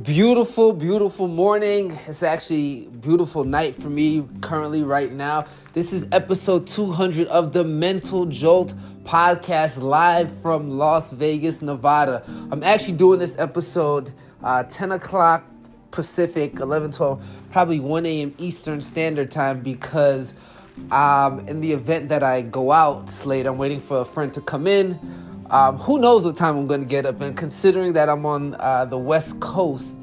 Beautiful, beautiful morning. It's actually beautiful night for me currently right now. This is episode 200 of the Mental Jolt podcast live from Las Vegas, Nevada. I'm actually doing this episode uh, 10 o'clock Pacific, 11, 12, probably 1 a.m. Eastern Standard Time because um, in the event that I go out later, I'm waiting for a friend to come in. Um, who knows what time I'm going to get up? And considering that I'm on uh, the West Coast,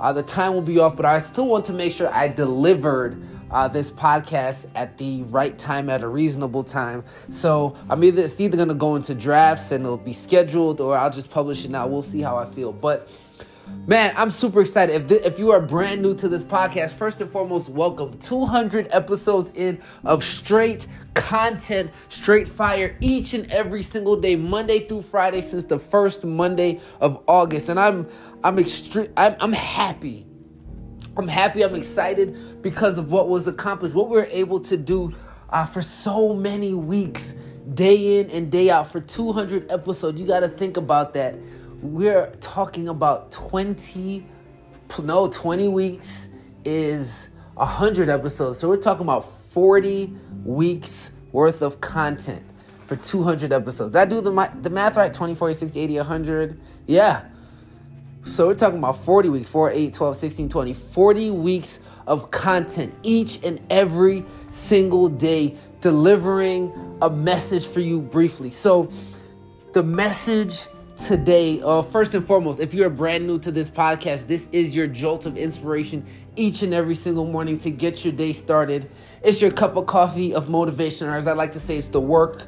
uh, the time will be off, but I still want to make sure I delivered uh, this podcast at the right time, at a reasonable time. So I'm either it's either going to go into drafts and it'll be scheduled, or I'll just publish it now. We'll see how I feel. But Man, I'm super excited. If, th- if you are brand new to this podcast, first and foremost, welcome. 200 episodes in of straight content, straight fire each and every single day, Monday through Friday, since the first Monday of August. And I'm I'm extreme. I'm, I'm happy. I'm happy. I'm excited because of what was accomplished, what we were able to do uh, for so many weeks, day in and day out, for 200 episodes. You got to think about that we're talking about 20 no 20 weeks is 100 episodes. So we're talking about 40 weeks worth of content for 200 episodes. I do the, the math right 20 40 60 80 100 yeah. So we're talking about 40 weeks 4 8 12 16 20 40 weeks of content each and every single day delivering a message for you briefly. So the message today. Uh, first and foremost, if you're brand new to this podcast, this is your jolt of inspiration each and every single morning to get your day started. It's your cup of coffee of motivation, or as I like to say, it's the work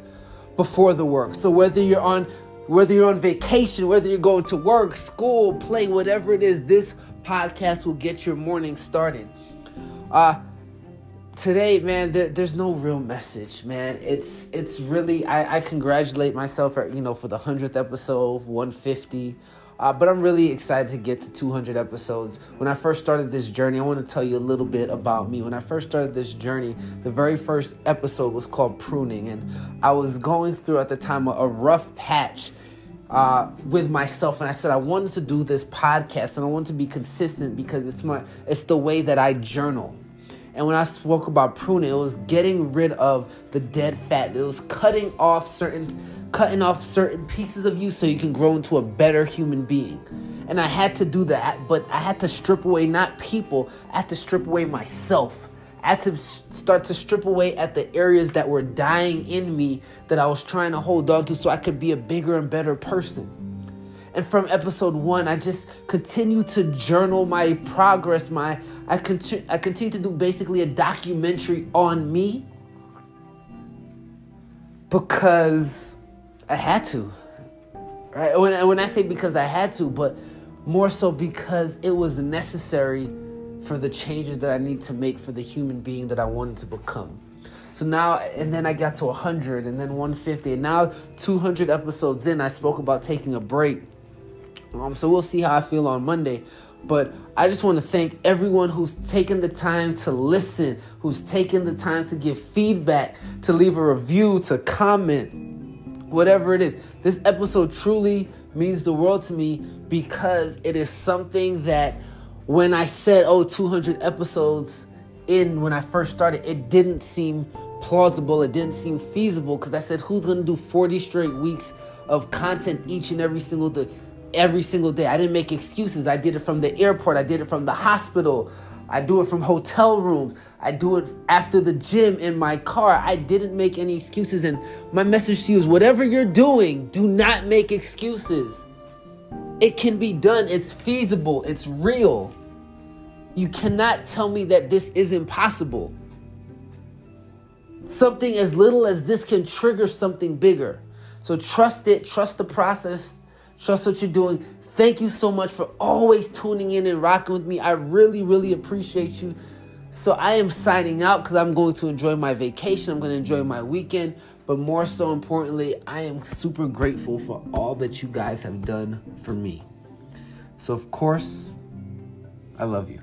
before the work. So whether you're on whether you're on vacation, whether you're going to work, school, play, whatever it is, this podcast will get your morning started. Uh, today, man, there, there's no real message, man. It's it's really I, I congratulate myself for you know for the hundredth episode, 150. Uh, but I'm really excited to get to 200 episodes. When I first started this journey, I want to tell you a little bit about me. When I first started this journey, the very first episode was called Pruning, and I was going through at the time a, a rough patch uh, with myself, and I said I wanted to do this podcast, and I wanted to be consistent because it's my it's the way that I journal. And when I spoke about pruning, it was getting rid of the dead fat. It was cutting off certain cutting off certain pieces of you so you can grow into a better human being. And I had to do that, but I had to strip away not people, I had to strip away myself. I had to start to strip away at the areas that were dying in me that I was trying to hold on to so I could be a bigger and better person. And from episode one, I just continue to journal my progress. My I continue I continue to do basically a documentary on me because I had to. Right? When when I say because I had to, but more so because it was necessary for the changes that I need to make for the human being that I wanted to become. So now, and then I got to 100, and then 150, and now 200 episodes in, I spoke about taking a break um, so we'll see how I feel on Monday. But I just want to thank everyone who's taken the time to listen, who's taken the time to give feedback, to leave a review, to comment, whatever it is. This episode truly means the world to me because it is something that when I said, oh, 200 episodes in when I first started, it didn't seem plausible. It didn't seem feasible because I said, who's going to do 40 straight weeks of content each and every single day? Every single day. I didn't make excuses. I did it from the airport, I did it from the hospital, I do it from hotel rooms, I do it after the gym in my car. I didn't make any excuses. And my message to you is whatever you're doing, do not make excuses. It can be done, it's feasible, it's real. You cannot tell me that this is impossible. Something as little as this can trigger something bigger. So trust it, trust the process, Trust what you're doing. Thank you so much for always tuning in and rocking with me. I really, really appreciate you. So I am signing out because I'm going to enjoy my vacation. I'm going to enjoy my weekend. But more so importantly, I am super grateful for all that you guys have done for me. So, of course, I love you.